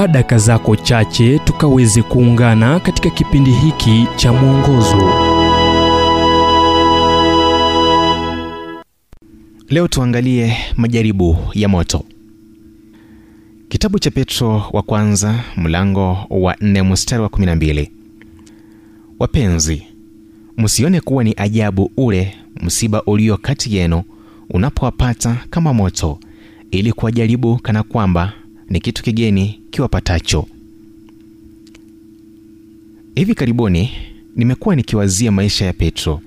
chukua daka zako chache tukaweze kuungana katika kipindi hiki cha mwongozo. Leo tuangalie majaribu ya moto. Kitabu cha petro wa kwanza mlango wa 4 mstari wa 12 wapenzi msione kuwa ni ajabu ule msiba ulio kati yenu unapowapata kama moto ili kuwajaribu kana kwamba ni kitu kigeni kiwapatacho. Hivi karibuni nimekuwa nikiwazia maisha ya petro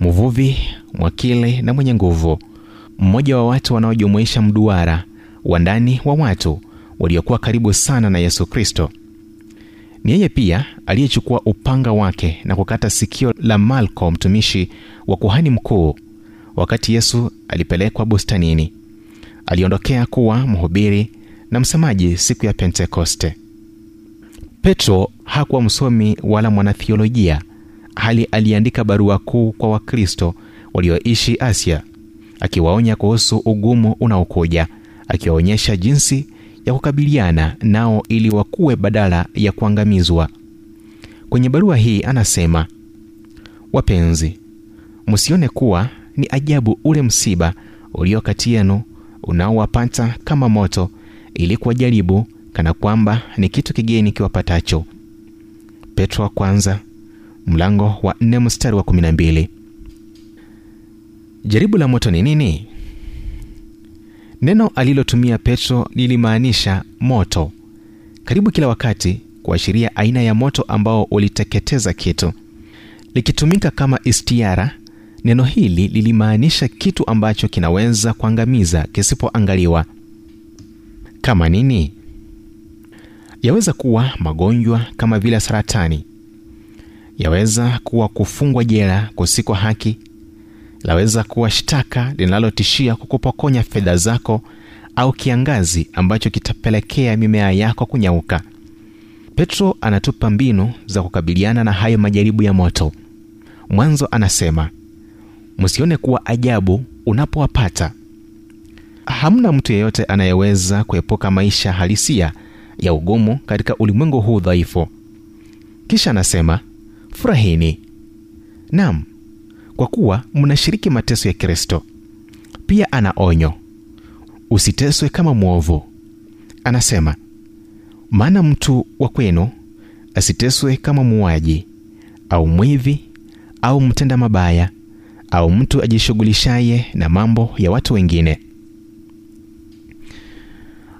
mvuvi mwakile na mwenye nguvu mmoja wa watu wanaojumuisha mduara wa ndani wa watu waliokuwa karibu sana na yesu kristo. Ni yeye pia aliyechukua upanga wake na kukata sikio la malko mtumishi wa kuhani mkuu wakati yesu alipelekwa bustanini. Aliondokea kuwa mhubiri na msemaji siku ya pentekoste. Petro hakuwa msomi wala mwanathiolojia hali aliandika barua kuu kwa wakristo walioishi asia akiwaonya kuhusu ugumu unaokuja akiwaonyesha jinsi ya kukabiliana nao ili wakuwe badala ya kuangamizwa. Kwenye barua hii anasema wapenzi msione kuwa ni ajabu ule msiba ulio kati yenu unaowapata kama moto ili kuwajaribu kana kwamba ni kitu kigeni kiwapatacho. Petro wa kwanza mlango wa nne mstari wa 12 jaribu la moto ni nini? Neno alilotumia petro lilimaanisha moto. Karibu kila wakati kuashiria aina ya moto ambao uliteketeza kitu. Likitumika kama istiara neno hili lilimaanisha kitu ambacho kinaweza kuangamiza kisipoangaliwa kama nini? Yaweza kuwa magonjwa kama vile saratani. Yaweza kuwa kufungwa jela kusiko haki. Laweza kuwa shtaka linalotishia kukupokonya fedha zako au kiangazi ambacho kitapelekea mimea yako kunyauka. Petro anatupa mbinu za kukabiliana na hayo majaribu ya moto. Mwanzo anasema msione kuwa ajabu unapowapata hamna mtu yeyote anayeweza kuepuka maisha halisia ya ugumu katika ulimwengu huu dhaifu. Kisha anasema furahini. Nam kwa kuwa mnashiriki mateso ya kristo. Pia ana onyo. Usiteswe kama mwovu. Anasema maana mtu wa kwenu asiteswe kama muuaji au mwivi au mtenda mabaya au mtu ajishughulishaye na mambo ya watu wengine